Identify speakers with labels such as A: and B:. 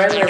A: regular